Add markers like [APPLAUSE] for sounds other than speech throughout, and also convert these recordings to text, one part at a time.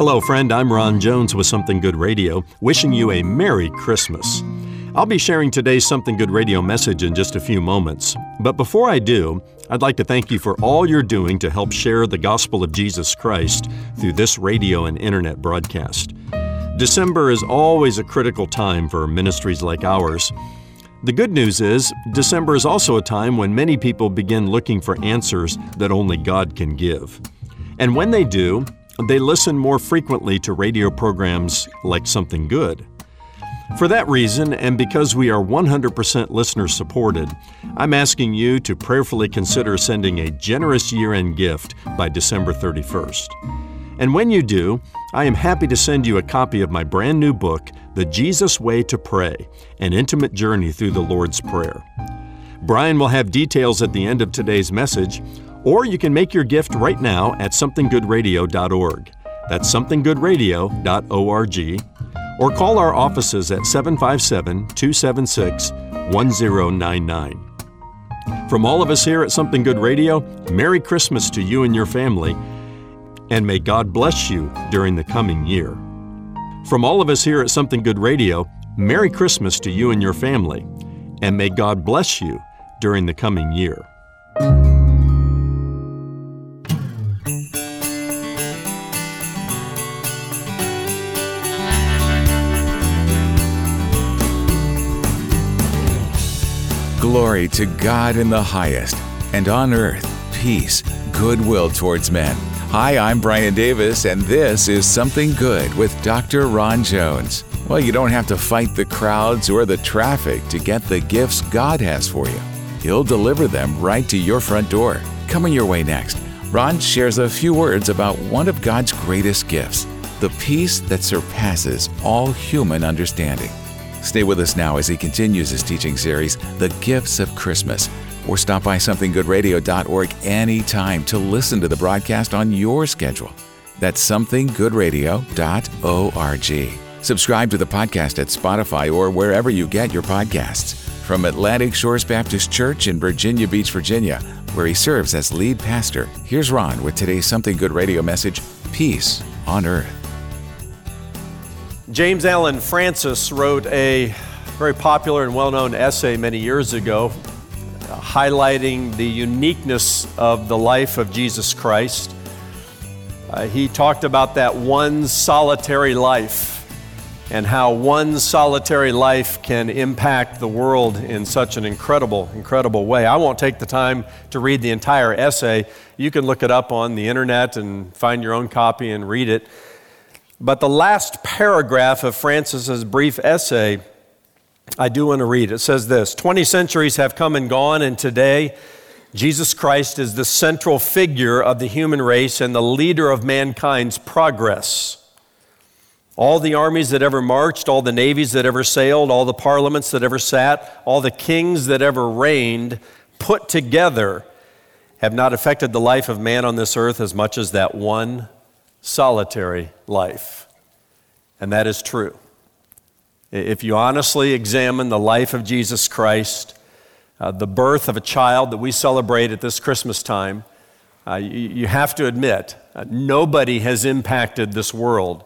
Hello, friend. I'm Ron Jones with Something Good Radio, wishing you a Merry Christmas. I'll be sharing today's Something Good Radio message in just a few moments. But before I do, I'd like to thank you for all you're doing to help share the gospel of Jesus Christ through this radio and internet broadcast. December is always a critical time for ministries like ours. The good news is, December is also a time when many people begin looking for answers that only God can give. And when they do, they listen more frequently to radio programs like Something Good. For that reason, and because we are 100% listener supported, I'm asking you to prayerfully consider sending a generous year end gift by December 31st. And when you do, I am happy to send you a copy of my brand new book, The Jesus Way to Pray An Intimate Journey Through the Lord's Prayer. Brian will have details at the end of today's message, or you can make your gift right now at somethinggoodradio.org. That's somethinggoodradio.org. Or call our offices at 757 276 1099. From all of us here at Something Good Radio, Merry Christmas to you and your family, and may God bless you during the coming year. From all of us here at Something Good Radio, Merry Christmas to you and your family, and may God bless you during the coming year. Glory to God in the highest, and on earth, peace, goodwill towards men. Hi, I'm Brian Davis, and this is Something Good with Dr. Ron Jones. Well, you don't have to fight the crowds or the traffic to get the gifts God has for you. He'll deliver them right to your front door. Coming your way next, Ron shares a few words about one of God's greatest gifts the peace that surpasses all human understanding. Stay with us now as he continues his teaching series, The Gifts of Christmas, or stop by somethinggoodradio.org anytime to listen to the broadcast on your schedule. That's somethinggoodradio.org. Subscribe to the podcast at Spotify or wherever you get your podcasts. From Atlantic Shores Baptist Church in Virginia Beach, Virginia, where he serves as lead pastor, here's Ron with today's Something Good radio message Peace on Earth. James Allen Francis wrote a very popular and well known essay many years ago highlighting the uniqueness of the life of Jesus Christ. Uh, he talked about that one solitary life and how one solitary life can impact the world in such an incredible, incredible way. I won't take the time to read the entire essay. You can look it up on the internet and find your own copy and read it. But the last paragraph of Francis's brief essay, I do want to read. It says this 20 centuries have come and gone, and today, Jesus Christ is the central figure of the human race and the leader of mankind's progress. All the armies that ever marched, all the navies that ever sailed, all the parliaments that ever sat, all the kings that ever reigned, put together, have not affected the life of man on this earth as much as that one solitary life. And that is true. If you honestly examine the life of Jesus Christ, uh, the birth of a child that we celebrate at this Christmas time, uh, you, you, have to admit, uh, nobody has impacted this world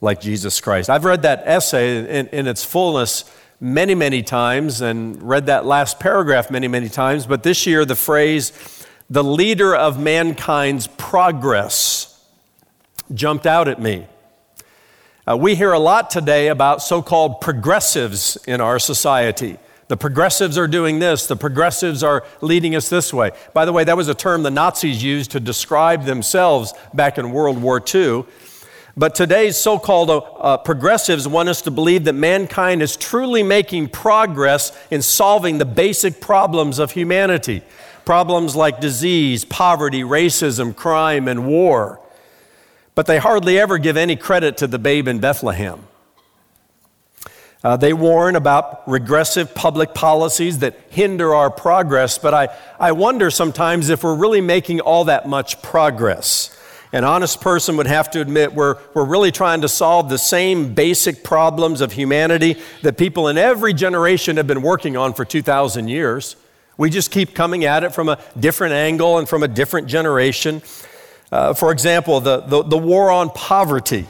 like Jesus Christ. I've read that essay in, in its fullness many, many times and read that last paragraph many, many times, but this year the phrase, the leader of mankind's progress, jumped out at me. Uh, we hear a lot today about so called progressives in our society. The progressives are doing this, the progressives are leading us this way. By the way, that was a term the Nazis used to describe themselves back in World War II. But today's so called uh, uh, progressives want us to believe that mankind is truly making progress in solving the basic problems of humanity problems like disease, poverty, racism, crime, and war. But they hardly ever give any credit to the babe in Bethlehem. Uh, they warn about regressive public policies that hinder our progress, but I, I wonder sometimes if we're really making all that much progress. An honest person would have to admit we're, we're really trying to solve the same basic problems of humanity that people in every generation have been working on for 2,000 years. We just keep coming at it from a different angle and from a different generation. Uh, for example, the, the, the, war on poverty.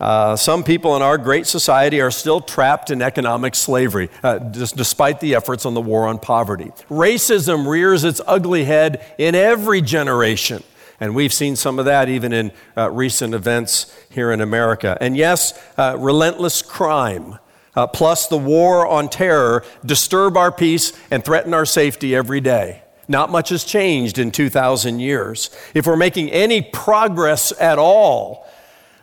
Uh, some people in our great society are still trapped in economic slavery, uh, despite the efforts on the war on poverty. Racism rears its ugly head in every generation. And we've seen some of that even in uh, recent events here in America. And yes, uh, relentless crime, uh, plus the war on terror, disturb our peace and threaten our safety every day. Not much has changed in 2,000 years. If we're making any progress at all,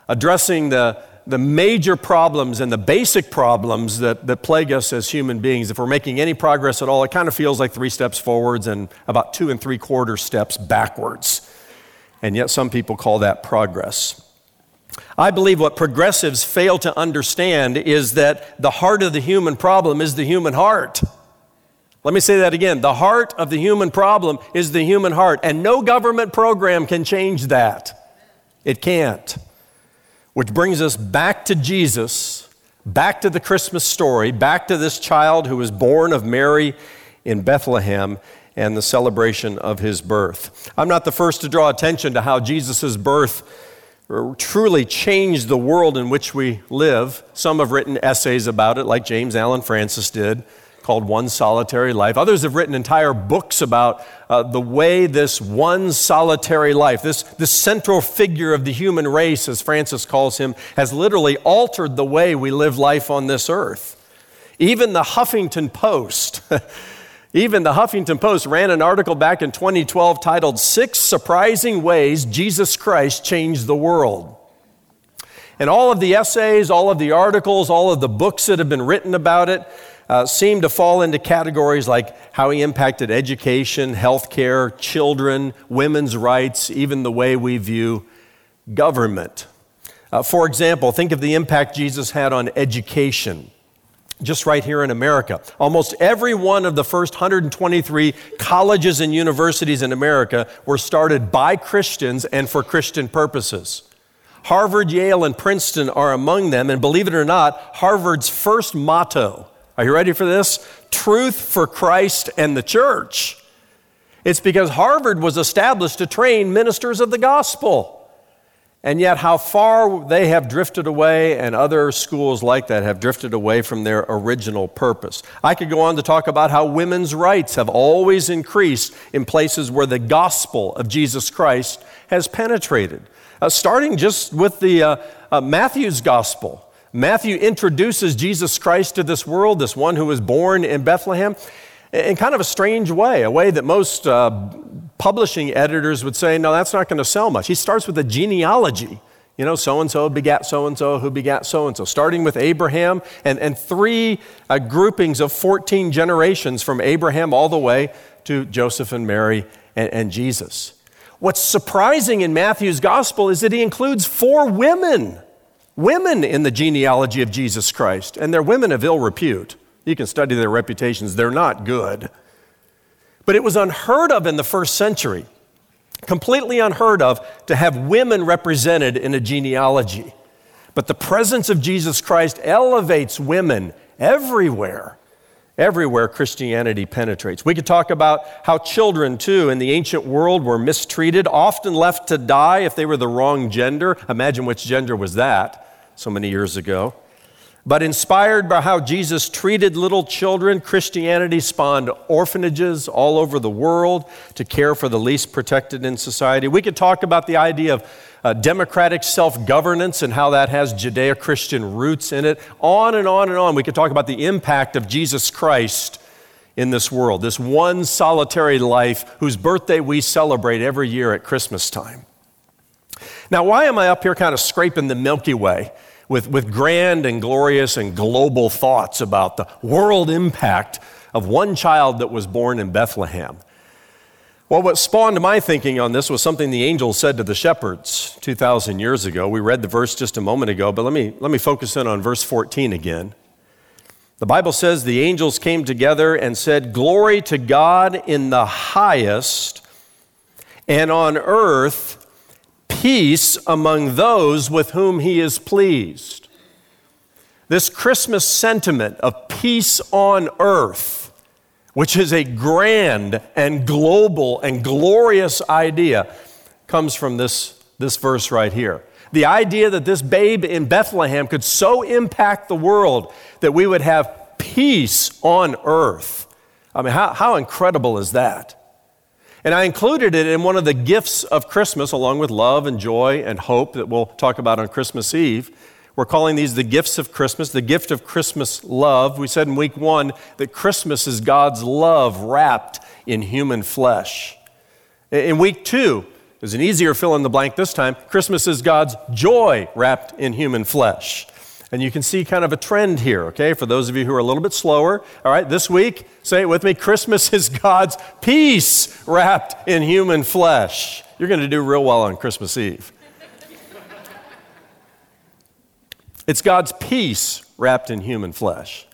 addressing the, the major problems and the basic problems that, that plague us as human beings, if we're making any progress at all, it kind of feels like three steps forwards and about two and three quarter steps backwards. And yet, some people call that progress. I believe what progressives fail to understand is that the heart of the human problem is the human heart. Let me say that again. The heart of the human problem is the human heart, and no government program can change that. It can't. Which brings us back to Jesus, back to the Christmas story, back to this child who was born of Mary in Bethlehem and the celebration of his birth. I'm not the first to draw attention to how Jesus' birth truly changed the world in which we live. Some have written essays about it, like James Allen Francis did, called One Solitary Life. Others have written entire books about uh, the way this one solitary life, this, this central figure of the human race, as Francis calls him, has literally altered the way we live life on this earth. Even the Huffington Post. [LAUGHS] Even the Huffington Post ran an article back in 2012 titled Six Surprising Ways Jesus Christ Changed the World. And all of the essays, all of the articles, all of the books that have been written about it uh, seem to fall into categories like how he impacted education, healthcare, children, women's rights, even the way we view government. Uh, for example, think of the impact Jesus had on education just right here in America. Almost every one of the first 123 colleges and universities in America were started by Christians and for Christian purposes. Harvard, Yale, and Princeton are among them, and believe it or not, Harvard's first motto are you ready for this? Truth for Christ and the church. It's because Harvard was established to train ministers of the gospel. And yet, how far they have drifted away, and other schools like that have drifted away from their original purpose. I could go on to talk about how women's rights have always increased in places where the gospel of Jesus Christ has penetrated. Uh, starting just with the uh, uh, Matthew's gospel. Matthew introduces Jesus Christ to this world, this one who was born in Bethlehem, in kind of a strange way, a way that most uh, publishing editors would say, no, that's not going to sell much. He starts with a genealogy. You know, so and so begat so and so, who begat so and so, starting with Abraham and, and three uh, groupings of 14 generations from Abraham all the way to Joseph and Mary and, and Jesus. What's surprising in Matthew's gospel is that he includes four women, women in the genealogy of Jesus Christ, and they're women of ill repute. You can study their reputations, they're not good. But it was unheard of in the first century, completely unheard of, to have women represented in a genealogy. But the presence of Jesus Christ elevates women everywhere, everywhere Christianity penetrates. We could talk about how children, too, in the ancient world were mistreated, often left to die if they were the wrong gender. Imagine which gender was that so many years ago. But inspired by how Jesus treated little children, Christianity spawned orphanages all over the world to care for the least protected in society. We could talk about the idea of uh, democratic self governance and how that has Judeo Christian roots in it. On and on and on. We could talk about the impact of Jesus Christ in this world, this one solitary life whose birthday we celebrate every year at Christmas time. Now, why am I up here kind of scraping the Milky Way? With, with grand and glorious and global thoughts about the world impact of one child that was born in Bethlehem. Well, what spawned my thinking on this was something the angel said to the shepherds 2,000 years ago. We read the verse just a moment ago, but let me, let me focus in on verse 14 again. The Bible says the angels came together and said, Glory to God in the highest, and on earth peace among those with whom he is pleased. This Christmas sentiment of peace on earth, which is a grand and global and glorious idea, comes from this, this verse right here. The idea that this babe in Bethlehem could so impact the world that we would have peace on earth. I mean, how, how incredible is that? And I included it in one of the gifts of Christmas, along with love and joy and hope that we'll talk about on Christmas Eve. We're calling these the gifts of Christmas, the gift of Christmas love. We said in week one that Christmas is God's love wrapped in human flesh. In week two, there's an easier fill in the blank this time. Christmas is God's joy wrapped in human flesh. And you can see kind of a trend here, okay? For those of you who are a little bit slower, all right, this week, say it with me Christmas [LAUGHS] is God's peace wrapped in human flesh. You're going to do real well on Christmas Eve. it's God's peace wrapped in human flesh.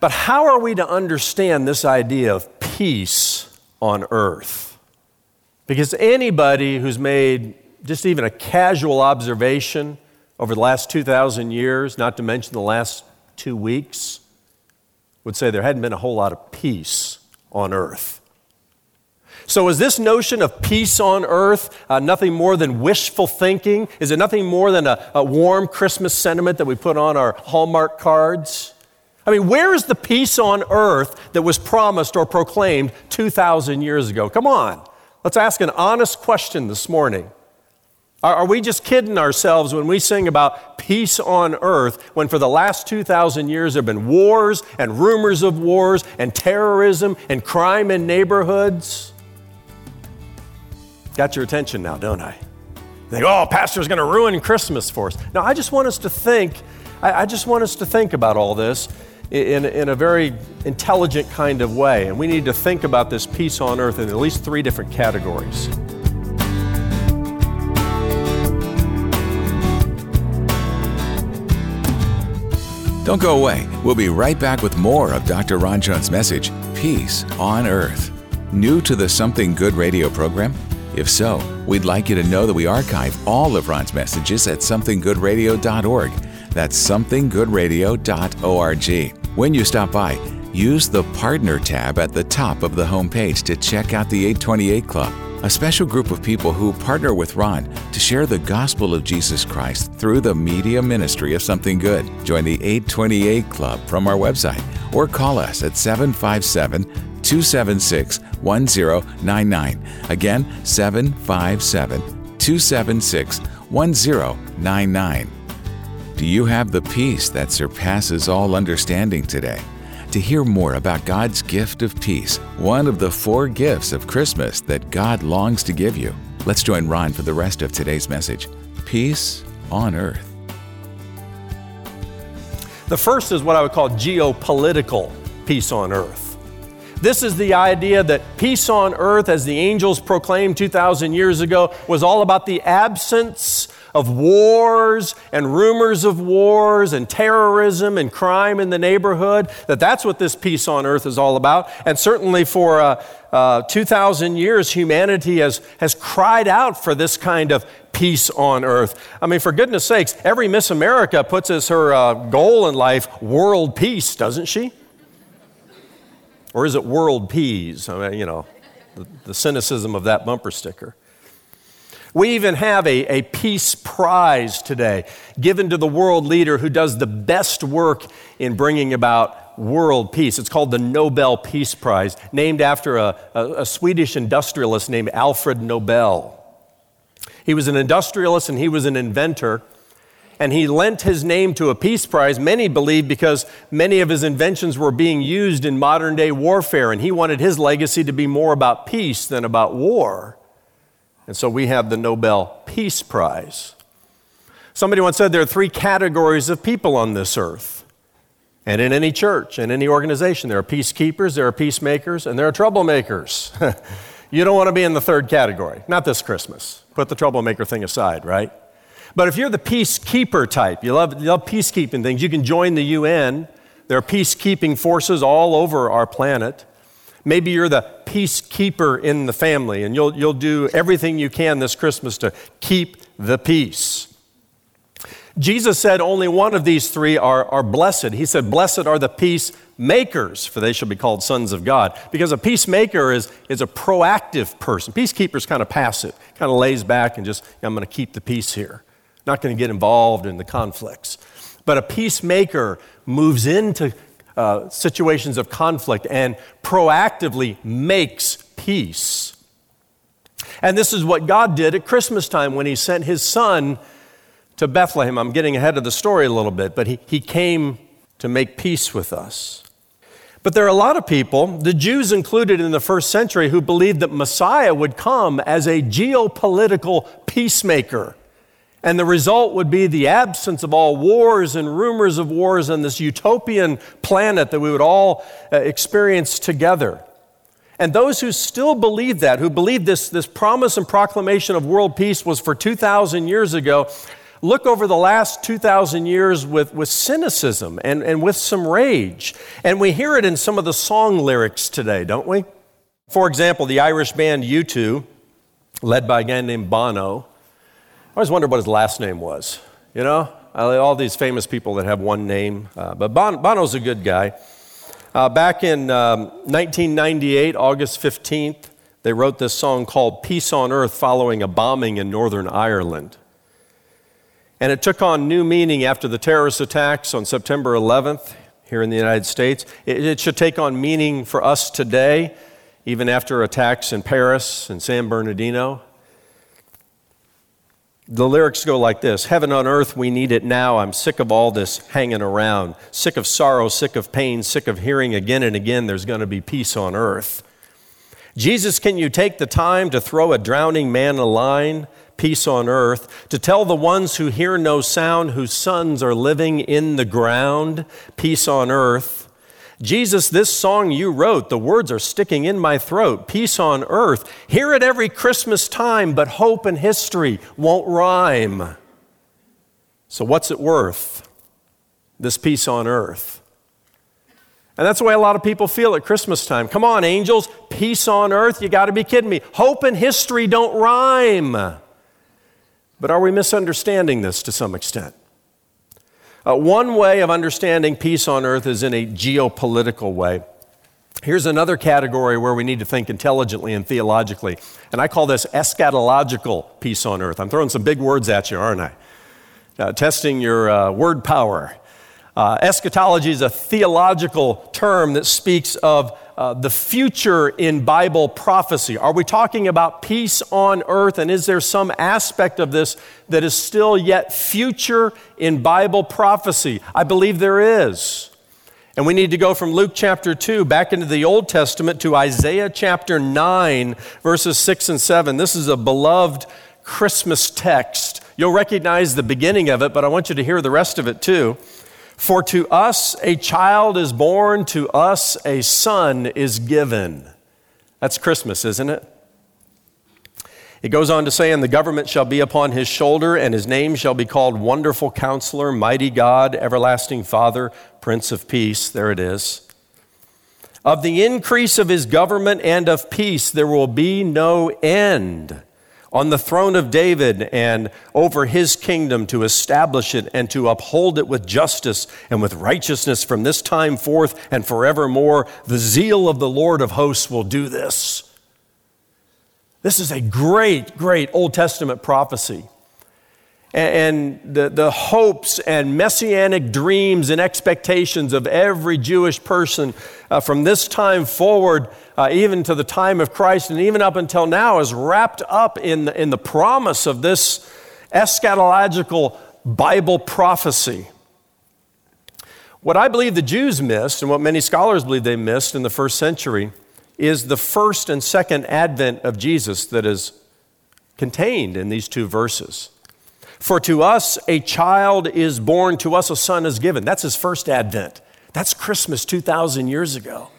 But how are we to understand this idea of peace on earth? Because anybody who's made just even a casual observation over the last 2,000 years, not to mention the last two weeks, would say there hadn't been a whole lot of peace on earth. So, is this notion of peace on earth uh, nothing more than wishful thinking? Is it nothing more than a, a warm Christmas sentiment that we put on our Hallmark cards? I mean, where is the peace on earth that was promised or proclaimed 2,000 years ago? Come on. Let's ask an honest question this morning. Are, are, we just kidding ourselves when we sing about peace on earth when for the last 2,000 years there have been wars and rumors of wars and terrorism and crime in neighborhoods? Got your attention now, don't I? They go, oh, pastor's going to ruin Christmas for us. Now, I just want us to think, I, I just want us to think about all this in, in a very intelligent kind of way. And we need to think about this peace on earth in at least three different categories. Don't go away. We'll be right back with more of Dr. Ron Jones' message Peace on Earth. New to the Something Good radio program? If so, we'd like you to know that we archive all of Ron's messages at somethinggoodradio.org. That's somethinggoodradio.org. When you stop by, use the Partner tab at the top of the homepage to check out the 828 Club, a special group of people who partner with Ron to share the gospel of Jesus Christ through the media ministry of Something Good. Join the 828 Club from our website or call us at 757 276 1099. Again, 757 276 1099. Do you have the peace that surpasses all understanding today? To hear more about God's gift of peace, one of the four gifts of Christmas that God longs to give you, let's join Ron for the rest of today's message Peace on Earth. The first is what I would call geopolitical peace on earth. This is the idea that peace on earth, as the angels proclaimed 2,000 years ago, was all about the absence of wars and rumors of wars and terrorism and crime in the neighborhood, that that's what this peace on earth is all about. And certainly for uh, uh, 2,000 years, humanity has, has cried out for this kind of peace on earth. I mean, for goodness sakes, every Miss America puts as her uh, goal in life world peace, doesn't she? Or is it world peas? I mean, you know, the, the cynicism of that bumper sticker. We even have a, a peace prize today given to the world leader who does the best work in bringing about world peace. It's called the Nobel Peace Prize, named after a, a, a Swedish industrialist named Alfred Nobel. He was an industrialist and he was an inventor and he lent his name to a peace prize, many believe because many of his inventions were being used in modern day warfare, and he wanted his legacy to be more about peace than about war. And so we have the Nobel Peace Prize. Somebody once said there are three categories of people on this earth. And in any church, in any organization, there are peacekeepers, there are peacemakers, and there are troublemakers. [LAUGHS] you don't want to be in the third category. Not this Christmas. Put the troublemaker thing aside, right? But if you're the peacekeeper type, you love, you love peacekeeping things, you can join the UN. There are peacekeeping forces all over our planet. Maybe you're the peacekeeper in the family, and you'll, you'll do everything you can this Christmas to keep the peace. Jesus said only one of these three are, are blessed. He said, Blessed are the peacemakers, for they shall be called sons of God. Because a peacemaker is, is a proactive person. Peacekeeper's kind of passive, kind of lays back and just, I'm going to keep the peace here. Not going to get involved in the conflicts. But a peacemaker moves into uh, situations of conflict and proactively makes peace. And this is what God did at Christmas time when He sent His Son to Bethlehem. I'm getting ahead of the story a little bit, but he, he came to make peace with us. But there are a lot of people, the Jews included in the first century, who believed that Messiah would come as a geopolitical peacemaker. And the result would be the absence of all wars and rumors of wars and this utopian planet that we would all uh, experience together. And those who still believe that, who believe this, this promise and proclamation of world peace was for 2,000 years ago, look over the last 2,000 years with, with cynicism and, and with some rage. And we hear it in some of the song lyrics today, don't we? For example, the Irish band U2, led by a guy named Bono, always wondered what his last name was. You know, all these famous people that have one name. Uh, but bon- Bono's a good guy. Uh, back in um, 1998, August 15th, they wrote this song called Peace on Earth following a bombing in Northern Ireland. And it took on new meaning after the terrorist attacks on September 11th here in the United States. It, it, should take on meaning for us today, even after attacks in Paris and San Bernardino. The lyrics go like this Heaven on earth, we need it now. I'm sick of all this hanging around. Sick of sorrow, sick of pain, sick of hearing again and again there's going to be peace on earth. Jesus, can you take the time to throw a drowning man a line? peace on earth, to tell the ones who hear no sound, whose sons are living in the ground, peace on earth. Jesus, this song you wrote, the words are sticking in my throat. Peace on earth. Hear it every Christmas time, but hope and history won't rhyme. So, what's it worth? This peace on earth. And that's the way a lot of people feel at Christmas time. Come on, angels, peace on earth. You got to be kidding me. Hope and history don't rhyme. But are we misunderstanding this to some extent? Uh, one way of understanding peace on earth is in a geopolitical way. Here's another category where we need to think intelligently and theologically, and I call this eschatological peace on earth. I'm throwing some big words at you, aren't I? Uh, testing your uh, word power. Uh, eschatology is a theological term that speaks of uh, the future in Bible prophecy. Are we talking about peace on earth? And is there some aspect of this that is still yet future in Bible prophecy? I believe there is. And we need to go from Luke chapter 2 back into the Old Testament to Isaiah chapter 9, verses 6 and 7. This is a beloved Christmas text. You'll recognize the beginning of it, but I want you to hear the rest of it too. For to us a child is born, to us a son is given. That's Christmas, isn't it? It goes on to say, And the government shall be upon his shoulder, and his name shall be called Wonderful Counselor, Mighty God, Everlasting Father, Prince of Peace. There it is. Of the increase of his government and of peace there will be no end on the throne of David and over his kingdom to establish it and to uphold it with justice and with righteousness from this time forth and forevermore. The zeal of the Lord of hosts will do this. This is a great, great Old Testament prophecy and the, the hopes and messianic dreams and expectations of every Jewish person uh, from this time forward, uh, even to the time of Christ, and even up until now, is wrapped up in the, in the promise of this eschatological Bible prophecy. What I believe the Jews missed, and what many scholars believe they missed in the first century, is the first and second advent of Jesus that is contained in these two verses. For to us a child is born, to us a son is given. That's his first advent. That's Christmas 2,000 years ago.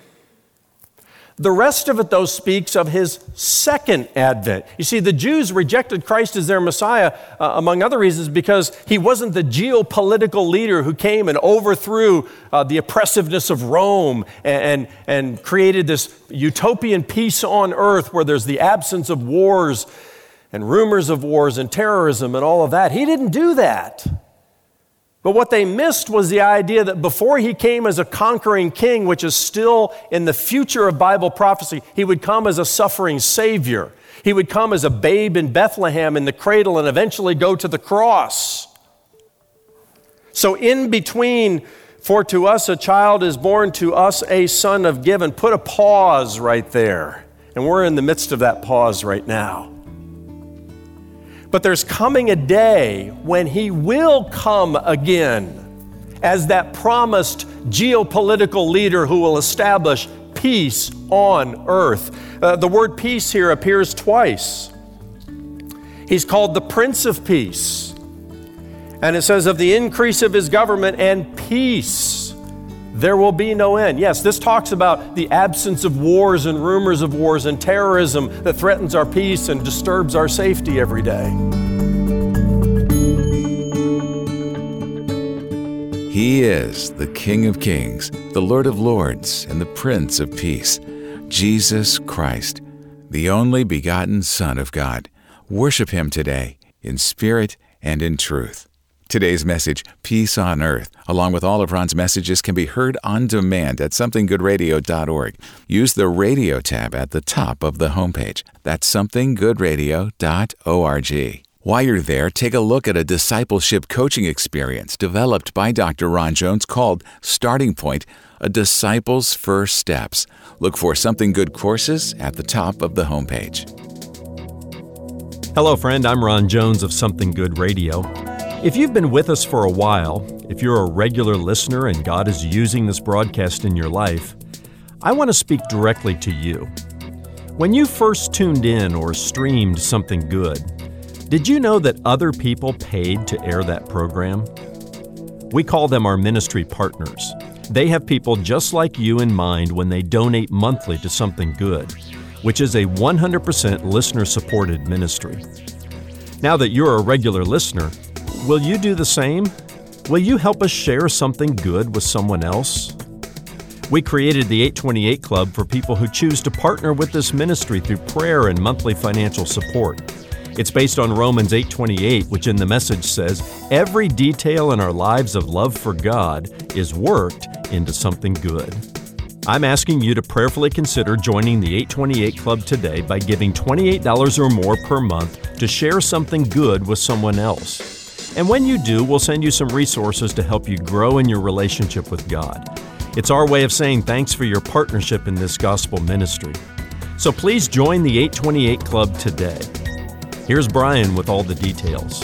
The rest of it, though, speaks of his second advent. You see, the Jews rejected Christ as their Messiah, uh, among other reasons, because he wasn't the geopolitical leader who came and overthrew uh, the oppressiveness of Rome and, and, and created this utopian peace on earth where there's the absence of wars and rumors of wars and terrorism and all of that. He didn't do that. But what they missed was the idea that before he came as a conquering king, which is still in the future of Bible prophecy, he would come as a suffering Savior. He would come as a babe in Bethlehem in the cradle and eventually go to the cross. So, in between, for to us a child is born, to us a son of given, put a pause right there. And we're in the midst of that pause right now. But there's coming a day when he will come again as that promised geopolitical leader who will establish peace on earth. Uh, the word peace here appears twice. He's called the Prince of Peace. And it says, of the increase of his government and peace, there will be no end. Yes, this talks about the absence of wars and rumors of wars and terrorism that threatens our peace and disturbs our safety every day. He is the King of Kings, the Lord of Lords, and the Prince of Peace, Jesus Christ, the only begotten Son of God. Worship Him today in spirit and in truth. Today's message, Peace on Earth, along with all of Ron's messages, can be heard on demand at somethinggoodradio.org. Use the radio tab at the top of the homepage. That's somethinggoodradio.org. While you're there, take a look at a discipleship coaching experience developed by Dr. Ron Jones called Starting Point A Disciple's First Steps. Look for Something Good courses at the top of the homepage. Hello, friend. I'm Ron Jones of Something Good Radio. If you've been with us for a while, if you're a regular listener and God is using this broadcast in your life, I want to speak directly to you. When you first tuned in or streamed something good, did you know that other people paid to air that program? We call them our ministry partners. They have people just like you in mind when they donate monthly to something good, which is a 100% listener supported ministry. Now that you're a regular listener, Will you do the same? Will you help us share something good with someone else? We created the 828 Club for people who choose to partner with this ministry through prayer and monthly financial support. It's based on Romans 8:28, which in the message says, "Every detail in our lives of love for God is worked into something good." I'm asking you to prayerfully consider joining the 828 Club today by giving $28 or more per month to share something good with someone else. And when you do, we'll send you some resources to help you grow in your relationship with God. It's our way of saying thanks for your partnership in this gospel ministry. So please join the 828 Club today. Here's Brian with all the details.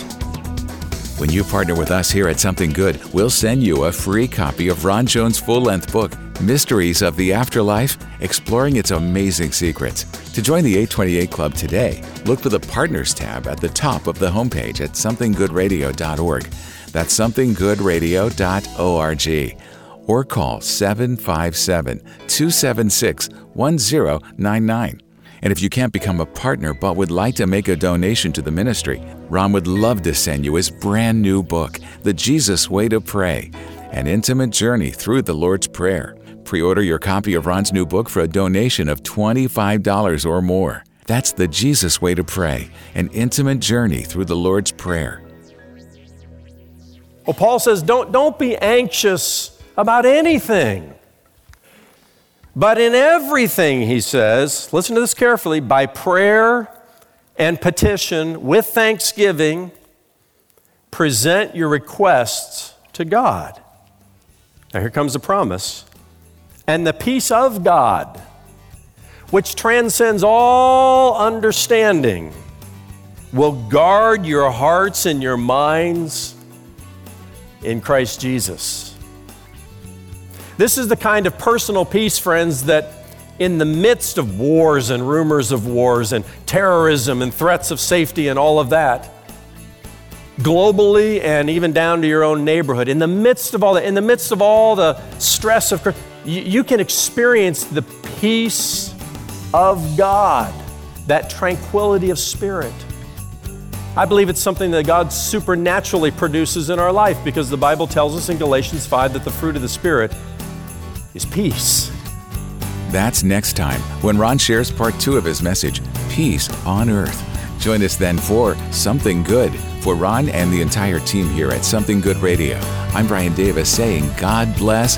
When you partner with us here at Something Good, we'll send you a free copy of Ron Jones' full length book, Mysteries of the Afterlife, exploring its amazing secrets. To join the 828 Club today, look for the Partners tab at the top of the homepage at somethinggoodradio.org. That's somethinggoodradio.org. Or call 757 276 1099. And if you can't become a partner but would like to make a donation to the ministry, Ron would love to send you his brand new book, The Jesus Way to Pray An Intimate Journey Through the Lord's Prayer. Pre order your copy of Ron's new book for a donation of $25 or more. That's the Jesus way to pray, an intimate journey through the Lord's Prayer. Well, Paul says, don't, don't be anxious about anything. But in everything, he says, listen to this carefully, by prayer and petition with thanksgiving, present your requests to God. Now, here comes the promise and the peace of God, which transcends all understanding, will guard your hearts and your minds in Christ Jesus. This is the kind of personal peace, friends, that in the midst of wars and rumors of wars and terrorism and threats of safety and all of that, globally and even down to your own neighborhood, in the midst of all that, in the midst of all the stress of you, can experience the peace of God, that tranquility of spirit. I believe it's something that God supernaturally produces in our life because the Bible tells us in Galatians 5 that the fruit of the Spirit is peace. That's next time when Ron shares part two of his message, Peace on Earth. Join us then for Something Good. For Ron and the entire team here at Something Good Radio, I'm Brian Davis saying God bless